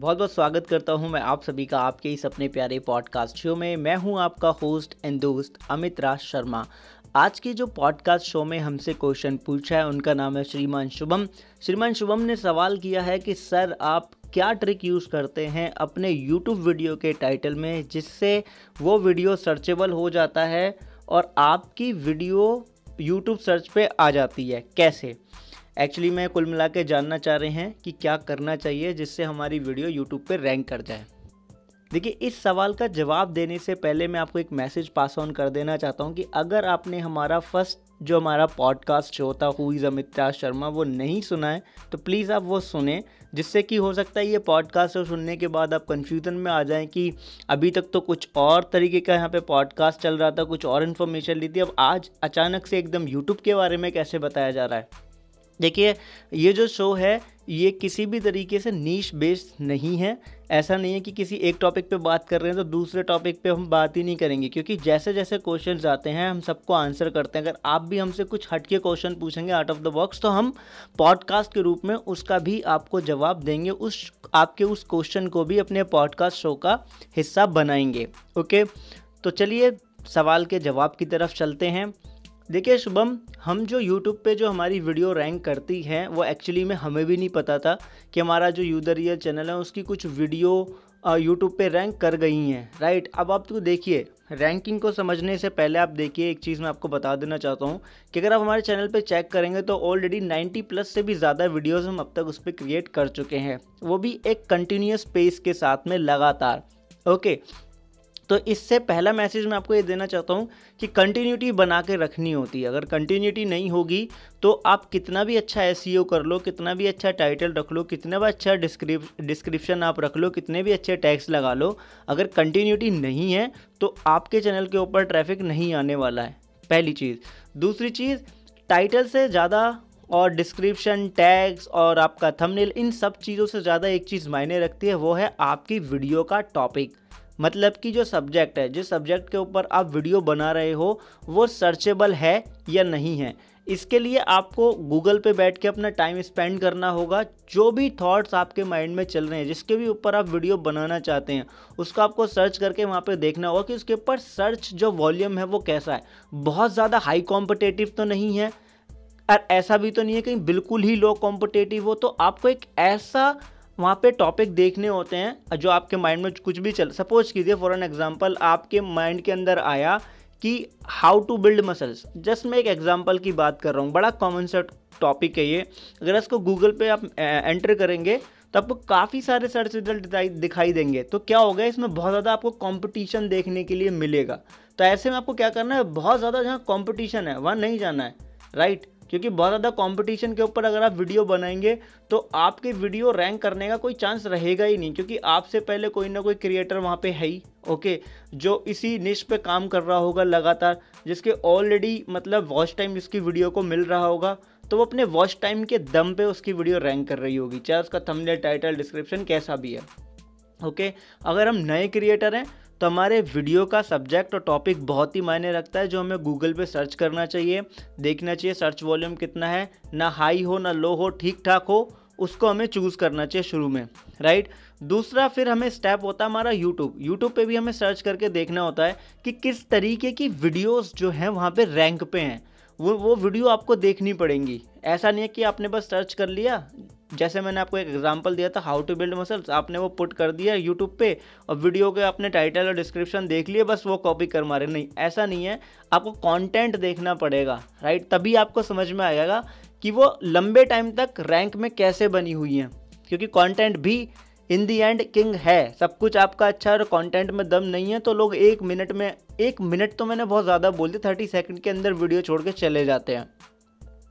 बहुत बहुत स्वागत करता हूँ मैं आप सभी का आपके इस अपने प्यारे पॉडकास्ट शो में। मैं हूँ आपका होस्ट एंड दोस्त अमित राज शर्मा। आज के जो पॉडकास्ट शो में हमसे क्वेश्चन पूछा है, उनका नाम है श्रीमान शुभम। श्रीमान शुभम ने सवाल किया है कि, सर, आप क्या ट्रिक यूज़ करते हैं अपने यूट्यूब वीडियो के टाइटल में, जिससे वो वीडियो सर्चेबल हो जाता है और आपकी वीडियो यूट्यूब सर्च पे आ जाती है? कैसे? एक्चुअली मैं कुल मिला के जानना चाह रहे हैं कि क्या करना चाहिए जिससे हमारी वीडियो यूट्यूब पर रैंक कर जाए। देखिए, इस सवाल का जवाब देने से पहले मैं आपको एक मैसेज पास ऑन कर देना चाहता हूँ कि अगर आपने हमारा फ़र्स्ट जो हमारा पॉडकास्ट शो था हु इज़ अमिता शर्मा, वो नहीं सुना है तो प्लीज़ आप वो सुने, जिससे कि हो सकता है ये पॉडकास्ट शो सुनने के बाद आप कन्फ्यूज़न में आ जाएँ कि अभी तक तो कुछ और तरीके का यहाँ पे पॉडकास्ट चल रहा था, कुछ और इन्फॉर्मेशन ली थी, अब आज अचानक से एकदम यूट्यूब के बारे में कैसे बताया जा रहा है? देखिए, ये जो शो है, ये किसी भी तरीके से नीच बेस्ड नहीं है। ऐसा नहीं है कि किसी एक टॉपिक पे बात कर रहे हैं तो दूसरे टॉपिक पे हम बात ही नहीं करेंगे, क्योंकि जैसे जैसे क्वेश्चन आते हैं, हम सबको आंसर करते हैं। अगर आप भी हमसे कुछ हटके क्वेश्चन पूछेंगे आउट ऑफ़ द बॉक्स तो हम पॉडकास्ट के रूप में उसका भी आपको जवाब देंगे, उस, आपके उस क्वेश्चन को भी अपने पॉडकास्ट शो का हिस्सा बनाएँगे। ओके तो चलिए, सवाल के जवाब की तरफ़ चलते हैं। देखिए, शुभम, हम जो यूट्यूब पे जो हमारी वीडियो रैंक करती हैं, वो एक्चुअली में हमें भी नहीं पता था कि हमारा जो यूदर रियल चैनल है, उसकी कुछ वीडियो यूट्यूब पे रैंक कर गई हैं। राइट अब आप तो देखिए रैंकिंग को समझने से पहले आप देखिए, एक चीज़ मैं आपको बता देना चाहता हूँ कि अगर आप हमारे चैनल पे चेक करेंगे तो ऑलरेडी 90 प्लस से भी ज़्यादा वीडियोस हम अब तक उस पर क्रिएट कर चुके हैं। वो भी एक कंटिन्यूस पेस के साथ में लगातार। ओके तो इससे पहला मैसेज मैं आपको ये देना चाहता हूँ कि कंटिन्यूटी बना के रखनी होती है। अगर कंटिन्यूटी नहीं होगी तो आप कितना भी अच्छा एस e कर लो, कितना भी अच्छा टाइटल रख लो, कितना भी अच्छा डिस्क्रिप डिस्क्रिप्शन आप रख लो, कितने भी अच्छे टैक्स लगा लो, अगर कंटिन्यूटी नहीं है तो आपके चैनल के ऊपर ट्रैफ़िक नहीं आने वाला है। पहली चीज़। दूसरी चीज़ टाइटल से ज़्यादा और डिस्क्रिप्शन टैग्स और आपका थंबनेल इन सब चीज़ों से ज़्यादा एक चीज़ मायने रखती है, वो है आपकी वीडियो का टॉपिक मतलब कि जो सब्जेक्ट है, जिस सब्जेक्ट के ऊपर आप वीडियो बना रहे हो, वो सर्चेबल है या नहीं है? इसके लिए आपको गूगल पे बैठ के अपना टाइम स्पेंड करना होगा। जो भी थॉट्स आपके माइंड में चल रहे हैं, जिसके भी ऊपर आप वीडियो बनाना चाहते हैं, उसको आपको सर्च करके वहाँ पे देखना होगा कि उसके ऊपर सर्च जो वॉल्यूम है, वो कैसा है। बहुत ज़्यादा हाई कॉम्पिटेटिव तो नहीं है। और ऐसा भी तो नहीं है कहीं बिल्कुल ही लो कॉम्पिटेटिव हो तो आपको एक ऐसा वहाँ पे टॉपिक देखने होते हैं, जो आपके माइंड में कुछ भी चल सपोज़ कीजिए फॉर एन एग्जांपल आपके माइंड के अंदर आया कि how to build muscles just मैं एक एग्जांपल की बात कर रहा हूँ, बड़ा कॉमन सा टॉपिक है ये। अगर इसको गूगल पे आप एंटर करेंगे तो आपको काफ़ी सारे सर्च रिज़ल्ट दिखाई देंगे। तो क्या होगा, इसमें बहुत ज़्यादा आपको कंपटीशन देखने के लिए मिलेगा। तो ऐसे में आपको क्या करना है, बहुत ज़्यादा जहाँ कंपटीशन है, वहाँ नहीं जाना है राइट क्योंकि बहुत ज़्यादा कंपटीशन के ऊपर अगर आप वीडियो बनाएँगे तो आपकी वीडियो रैंक करने का कोई चांस रहेगा ही नहीं, क्योंकि आपसे पहले कोई ना कोई क्रिएटर वहाँ पे है ही ओके जो इसी निश पे काम कर रहा होगा लगातार, जिसके ऑलरेडी मतलब वॉच टाइम इसकी वीडियो को मिल रहा होगा तो वो अपने वॉच टाइम के दम पे उसकी वीडियो रैंक कर रही होगी। चाहे उसका थंबनेल टाइटल डिस्क्रिप्शन कैसा भी है ओके अगर हम नए क्रिएटर हैं तो हमारे वीडियो का सब्जेक्ट और टॉपिक बहुत ही मायने रखता है, जो हमें गूगल पे सर्च करना चाहिए, देखना चाहिए सर्च वॉल्यूम कितना है, ना हाई हो, ना लो हो ठीक ठाक हो, उसको हमें चूज़ करना चाहिए शुरू में राइट दूसरा फिर हमें स्टेप होता है हमारा यूट्यूब यूट्यूब पे भी हमें सर्च करके देखना होता है कि किस तरीके की वीडियोस जो हैं वहाँ पे रैंक पे हैं। वो वो वीडियो आपको देखनी पड़ेंगी। ऐसा नहीं है कि आपने बस सर्च कर लिया। जैसे मैंने आपको एक एग्जांपल दिया था हाउ टू बिल्ड मसल्स आपने वो पुट कर दिया यूट्यूब पे और वीडियो के आपने टाइटल और डिस्क्रिप्शन देख लिए, बस वो कॉपी कर मारे। नहीं, ऐसा नहीं है। आपको कंटेंट देखना पड़ेगा राइट तभी आपको समझ में आएगा कि वो लंबे टाइम तक रैंक में कैसे बनी हुई हैं। क्योंकि कंटेंट भी इन दी एंड किंग है। सब कुछ आपका अच्छा और कंटेंट में दम नहीं है तो लोग एक मिनट में, एक मिनट तो मैंने बहुत ज़्यादा बोल दिया थर्टी सेकंड के अंदर वीडियो छोड़ के चले जाते हैं।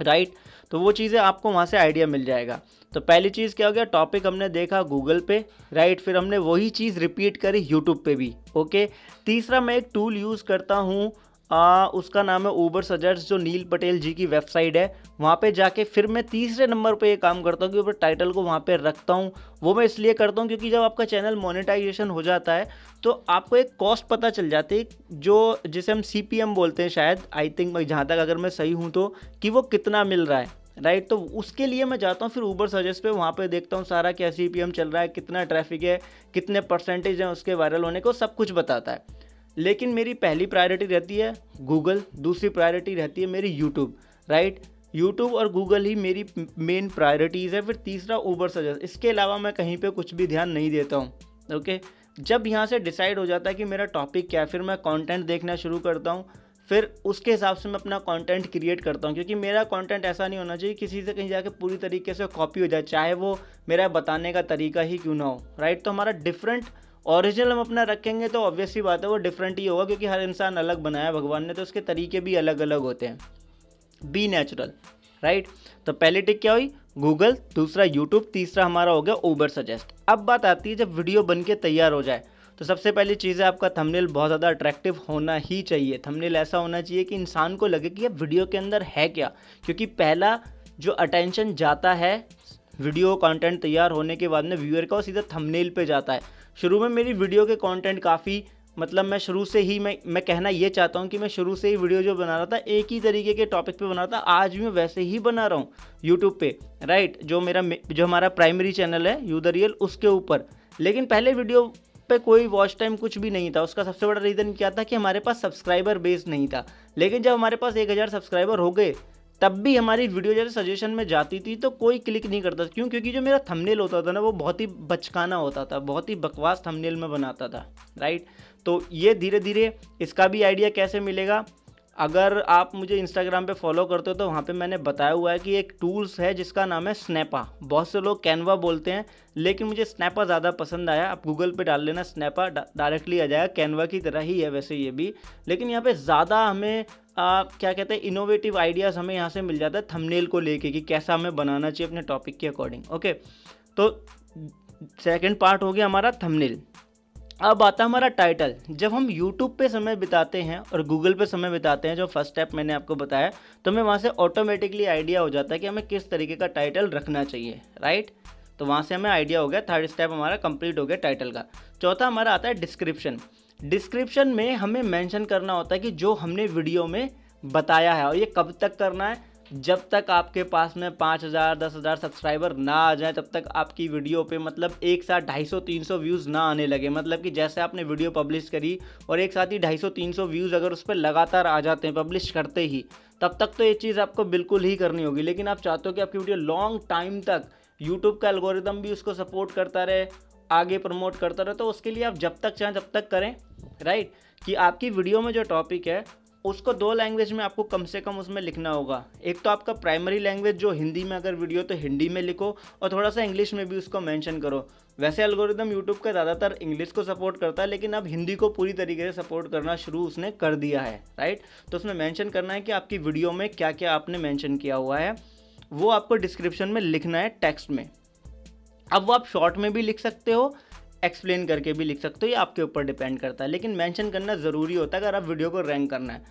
राइट तो वो चीज़ें आपको वहाँ से आइडिया मिल जाएगा। तो पहली चीज़ क्या हो गया? टॉपिक हमने देखा गूगल पे। राइट फिर हमने वही चीज़ रिपीट करी यूट्यूब पे भी। ओके तीसरा मैं एक टूल यूज़ करता हूँ। आ, उसका नाम है ऊबर सजेस्ट जो नील पटेल जी की वेबसाइट है। वहाँ पे जाके फिर मैं तीसरे नंबर पे ये काम करता हूँ कि ऊपर टाइटल को वहाँ पे रखता हूँ। वो मैं इसलिए करता हूँ क्योंकि जब आपका चैनल मोनेटाइजेशन हो जाता है तो आपको एक कॉस्ट पता चल जाती है जो जिसे हम CPM बोलते हैं शायद। आई थिंक जहाँ तक अगर मैं सही हूँ तो कि वो कितना मिल रहा है राइट तो उसके लिए मैं जाता हूँ फिर ऊबर सजेस्ट पे वहाँ पे देखता हूँ सारा क्या CPM चल रहा है कितना ट्रैफ़िक है कितने परसेंटेज हैं उसके वायरल होने को सब कुछ बताता है। लेकिन मेरी पहली प्रायोरिटी रहती है गूगल दूसरी प्रायोरिटी रहती है मेरी यूट्यूब राइट यूट्यूब और गूगल ही मेरी मेन प्रायोरिटीज़ है, फिर तीसरा ऊबर सजेस्ट इसके अलावा मैं कहीं पे कुछ भी ध्यान नहीं देता हूँ ओके जब यहाँ से डिसाइड हो जाता है कि मेरा टॉपिक क्या है, फिर मैं कंटेंट देखना शुरू करता हूँ, फिर उसके हिसाब से मैं अपना कंटेंट क्रिएट करता हूँ, क्योंकि मेरा कंटेंट ऐसा नहीं होना चाहिए किसी से कहीं जाके पूरी तरीके से कॉपी हो जाए, चाहे वो मेरा बताने का तरीका ही क्यों ना हो राइट तो हमारा डिफरेंट ओरिजिनल हम अपना रखेंगे तो ऑब्वियसली बात है, वो डिफरेंट ही होगा क्योंकि हर इंसान अलग बनाया भगवान ने तो उसके तरीके भी अलग अलग होते हैं। बी नेचुरल राइट तो पहली टिक क्या हुई? गूगल दूसरा यूट्यूब तीसरा हमारा हो गया ओबर सजेस्ट अब बात आती है जब वीडियो बन के तैयार हो जाए तो सबसे पहली चीज़ है आपका थंबनेल बहुत ज़्यादा अट्रैक्टिव होना ही चाहिए। थंबनेल ऐसा होना चाहिए कि इंसान को लगे कि ये वीडियो के अंदर है क्या? क्योंकि पहला जो अटेंशन जाता है वीडियो कंटेंट तैयार होने के बाद में व्यूअर का, वो सीधा थंबनेल पे जाता है। शुरू में मेरी वीडियो के कंटेंट काफ़ी मतलब मैं शुरू से ही, मैं मैं कहना ये चाहता हूँ कि मैं शुरू से ही वीडियो जो बना रहा था, एक ही तरीके के टॉपिक पे बना रहा था, आज भी मैं वैसे ही बना रहा हूँ यूट्यूब पे राइट जो मेरा जो हमारा प्राइमरी चैनल है यू द रियल उसके ऊपर। लेकिन पहले वीडियो पे कोई वॉच टाइम कुछ भी नहीं था, उसका सबसे बड़ा रीज़न क्या था कि हमारे पास सब्सक्राइबर बेस नहीं था। लेकिन जब हमारे पास एक हज़ार सब्सक्राइबर हो गए तब भी हमारी वीडियो जैसे सजेशन में जाती थी तो कोई क्लिक नहीं करता क्यों? क्योंकि जो मेरा थंबनेल होता था ना, वो बहुत ही बचकाना होता था, बहुत ही बकवास थंबनेल में बनाता था राइट तो ये धीरे धीरे इसका भी आइडिया कैसे मिलेगा? अगर आप मुझे इंस्टाग्राम पे फॉलो करते हो तो वहाँ पे मैंने बताया हुआ है कि एक टूल्स है जिसका नाम है स्नैपा बहुत से लोग कैनवा बोलते हैं लेकिन मुझे स्नैपा ज़्यादा पसंद आया। आप गूगल पे डाल लेना स्नैपा डायरेक्टली आ जाएगा। कैनवा की तरह ही है वैसे ये भी। लेकिन यहाँ पे ज़्यादा हमें आ, क्या कहते हैं इनोवेटिव आइडियाज़ हमें यहाँ से मिल जाता है थंबनेल को लेके कि कैसा हमें बनाना चाहिए अपने टॉपिक के अकॉर्डिंग ओके तो सेकेंड पार्ट हो गया हमारा थंबनेल अब आता है हमारा टाइटल जब हम YouTube पे समय बिताते हैं और Google पे समय बिताते हैं, जो फ़र्स्ट स्टेप मैंने आपको बताया तो हमें वहाँ से ऑटोमेटिकली आइडिया हो जाता है कि हमें किस तरीके का टाइटल रखना चाहिए राइट तो वहाँ से हमें आइडिया हो गया थर्ड स्टेप हमारा कंप्लीट हो गया टाइटल का। चौथा हमारा आता है डिस्क्रिप्शन डिस्क्रिप्शन में हमें मैंशन करना होता है कि जो हमने वीडियो में बताया है और ये कब तक करना है जब तक आपके पास में पाँच हज़ार, दस हज़ार सब्सक्राइबर ना आ जाए, तब तक आपकी वीडियो पे मतलब एक साथ ढाई सौ, तीन सौ व्यूज़ ना आने लगे। मतलब कि जैसे आपने वीडियो पब्लिश करी और एक साथ ही ढाई सौ, तीन सौ व्यूज़ अगर उस पर लगातार आ जाते हैं, पब्लिश करते ही, तब तक तो ये चीज़ आपको बिल्कुल ही करनी होगी। लेकिन आप चाहते हो कि आपकी वीडियो लॉन्ग टाइम तक यूट्यूब का एल्गोरिदम भी उसको सपोर्ट करता रहे, आगे प्रमोट करता रहे तो उसके लिए आप जब तक चाहें जब तक करें राइट कि आपकी वीडियो में जो टॉपिक है उसको दो लैंग्वेज में आपको कम से कम उसमें लिखना होगा। एक तो आपका प्राइमरी लैंग्वेज जो हिंदी में अगर वीडियो तो हिंदी में लिखो और थोड़ा सा इंग्लिश में भी उसको मेंशन करो। वैसे एल्गोरिदम यूट्यूब का ज़्यादातर इंग्लिश को सपोर्ट करता है, लेकिन अब हिंदी को पूरी तरीके से सपोर्ट करना शुरू उसने कर दिया है राइट तो उसमें मैंशन करना है कि आपकी वीडियो में क्या क्या आपने मैंशन किया हुआ है। वो आपको डिस्क्रिप्शन में लिखना है टेक्स्ट में। अब वो आप शॉर्ट में भी लिख सकते हो एक्सप्लेन करके भी लिख सकते हो, ये आपके ऊपर डिपेंड करता है। लेकिन मेंशन करना ज़रूरी होता है अगर आप वीडियो को रैंक करना है।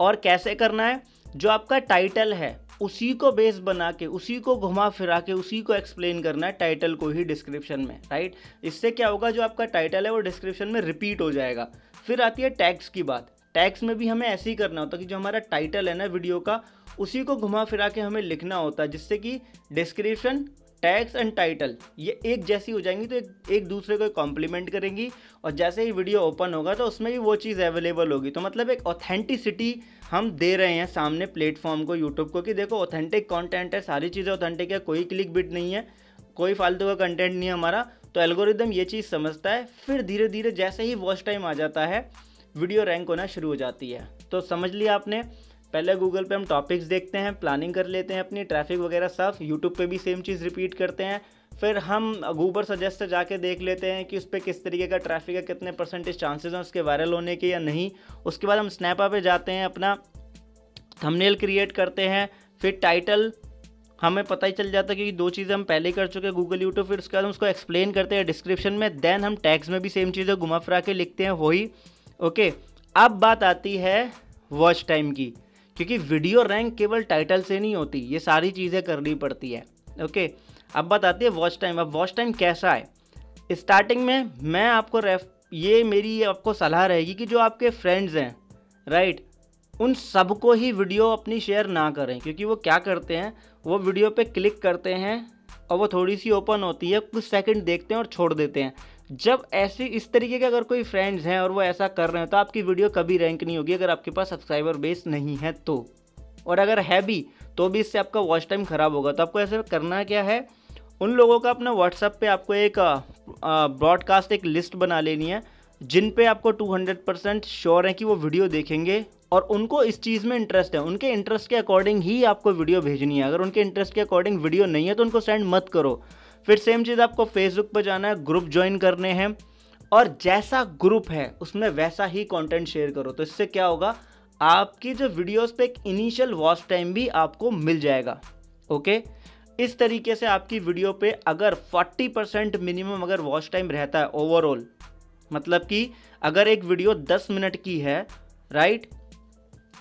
और कैसे करना है? जो आपका टाइटल है, उसी को बेस बना के, उसी को घुमा फिरा के, उसी को एक्सप्लेन करना है टाइटल को ही डिस्क्रिप्शन में राइट इससे क्या होगा, जो आपका टाइटल है, वो डिस्क्रिप्शन में रिपीट हो जाएगा। फिर आती है टैग्स की बात। टैग्स में भी हमें ऐसे ही करना होता है कि जो हमारा टाइटल है ना वीडियो का, उसी को घुमा फिरा के हमें लिखना होता है, जिससे कि डिस्क्रिप्शन टैग्स एंड टाइटल ये एक जैसी हो जाएँगी तो एक, एक दूसरे को कॉम्प्लीमेंट करेंगी। और जैसे ही वीडियो ओपन होगा तो उसमें भी वो चीज़ अवेलेबल होगी। तो मतलब एक ऑथेंटिसिटी हम दे रहे हैं सामने प्लेटफॉर्म को यूट्यूब को कि देखो ऑथेंटिक कंटेंट है सारी चीज़ें ऑथेंटिक है कोई क्लिक बिट नहीं है कोई फालतू का कंटेंट नहीं है हमारा। तो एल्गोरिदम ये चीज़ समझता है फिर धीरे धीरे जैसे ही वॉच टाइम आ जाता है वीडियो रैंक होना शुरू हो जाती है। तो समझ लिया आपने? पहले गूगल पे हम टॉपिक्स देखते हैं प्लानिंग कर लेते हैं, अपनी ट्रैफ़िक वगैरह सब यूट्यूब पे भी सेम चीज़ रिपीट करते हैं। फिर हम गूबर सजेस्ट जाके देख लेते हैं कि उस पर किस तरीके का ट्रैफ़िक है कितने परसेंटेज चांसेस हैं उसके वायरल होने के या नहीं। उसके बाद हम स्नैपा पे जाते हैं, अपना थंबनेल क्रिएट करते हैं, फिर टाइटल हमें पता ही चल जाता है कि दो चीज़ें हम पहले कर चुके हैं गूगल यूट्यूब फिर उसके बाद हम उसको एक्सप्लेन करते हैं डिस्क्रिप्शन में देन हम टैग्स में भी सेम चीज़ें घुमा फिरा के लिखते हैं, वही। ओके अब बात आती है वॉच टाइम की। क्योंकि वीडियो रैंक केवल टाइटल से नहीं होती, ये सारी चीज़ें करनी पड़ती है ओके अब बात आती है वॉच टाइम अब वॉच टाइम कैसा है? स्टार्टिंग में मैं आपको रेफ ये मेरी आपको सलाह रहेगी कि जो आपके फ्रेंड्स हैं राइट उन सबको ही वीडियो अपनी शेयर ना करें, क्योंकि वो क्या करते हैं? वो वीडियो पे क्लिक करते हैं और वो थोड़ी सी ओपन होती है, कुछ सेकंड देखते हैं और छोड़ देते हैं। जब ऐसी, इस तरीके के अगर कोई फ्रेंड्स हैं और वो ऐसा कर रहे हैं तो आपकी वीडियो कभी रैंक नहीं होगी अगर आपके पास सब्सक्राइबर बेस नहीं है तो। और अगर है भी तो भी इससे आपका वॉच टाइम ख़राब होगा। तो आपको ऐसे करना क्या है? उन लोगों का अपना व्हाट्सअप पे आपको एक ब्रॉडकास्ट एक लिस्ट बना लेनी है, जिन पे आपको 200 परसेंट श्योर है कि वो वीडियो देखेंगे और उनको इस चीज़ में इंटरेस्ट है। उनके इंटरेस्ट के अकॉर्डिंग ही आपको वीडियो भेजनी है। अगर उनके इंटरेस्ट के अकॉर्डिंग वीडियो नहीं है तो उनको सेंड मत करो। फिर सेम चीज़ आपको फेसबुक पर जाना है ग्रुप ज्वाइन करने हैं। और जैसा ग्रुप है, उसमें वैसा ही कंटेंट शेयर करो। तो इससे क्या होगा? आपकी जो वीडियोस पे एक इनिशियल वॉच टाइम भी आपको मिल जाएगा। ओके इस तरीके से आपकी वीडियो पे अगर 40 परसेंट मिनिमम अगर वॉच टाइम रहता है ओवरऑल मतलब कि अगर एक वीडियो 10 मिनट की है राइट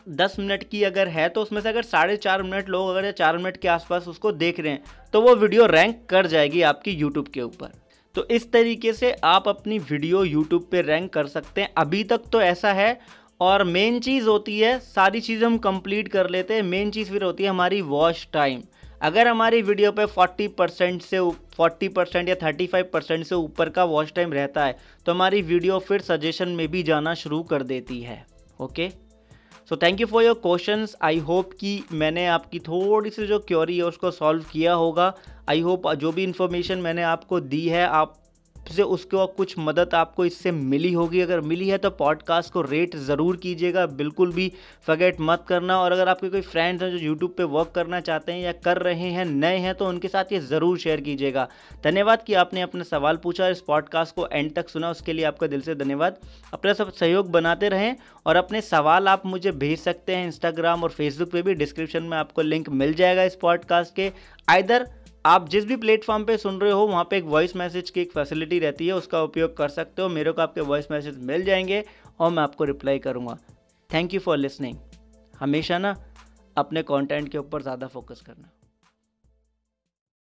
दस मिनट की अगर है तो उसमें से अगर साढ़े चार मिनट लोग अगर चार मिनट के आसपास उसको देख रहे हैं तो वो वीडियो रैंक कर जाएगी आपकी यूट्यूब के ऊपर। तो इस तरीके से आप अपनी वीडियो यूट्यूब पे रैंक कर सकते हैं। अभी तक तो ऐसा है और मेन चीज़ होती है, सारी चीज़ें हम कंप्लीट कर लेते हैं। मेन चीज़ फिर होती है हमारी वॉच टाइम अगर हमारी वीडियो पे 40 परसेंट से 40 परसेंट या 35 परसेंट से ऊपर का वॉच टाइम रहता है तो हमारी वीडियो फिर सजेशन में भी जाना शुरू कर देती है। Okay so thank you for your questions I hope कि मैंने आपकी थोड़ी सी जो क्योरी है, उसको सॉल्व किया होगा। आई होप जो भी इन्फॉर्मेशन मैंने आपको दी है, आप से उसको कुछ मदद आपको इससे मिली होगी। अगर मिली है तो पॉडकास्ट को रेट ज़रूर कीजिएगा। बिल्कुल भी फगेट मत करना। और अगर आपके कोई फ्रेंड्स हैं जो यूट्यूब पे वर्क करना चाहते हैं या कर रहे हैं, नए हैं तो उनके साथ ये ज़रूर शेयर कीजिएगा। धन्यवाद कि आपने अपना सवाल पूछा इस पॉडकास्ट को एंड तक सुना। उसके लिए आपका दिल से धन्यवाद। अपना सब सहयोग बनाते रहें और अपने सवाल आप मुझे भेज सकते हैं इंस्टाग्राम और फेसबुक पे भी। डिस्क्रिप्शन में आपको लिंक मिल जाएगा इस पॉडकास्ट के। आइदर आप जिस भी प्लेटफॉर्म पे सुन रहे हो, वहाँ पे एक वॉइस मैसेज की एक फैसिलिटी रहती है, उसका उपयोग कर सकते हो। मेरे को आपके वॉइस मैसेज मिल जाएँगे और मैं आपको रिप्लाई करूँगा। थैंक यू फॉर लिसनिंग हमेशा ना, अपने कंटेंट के ऊपर ज़्यादा फोकस करना।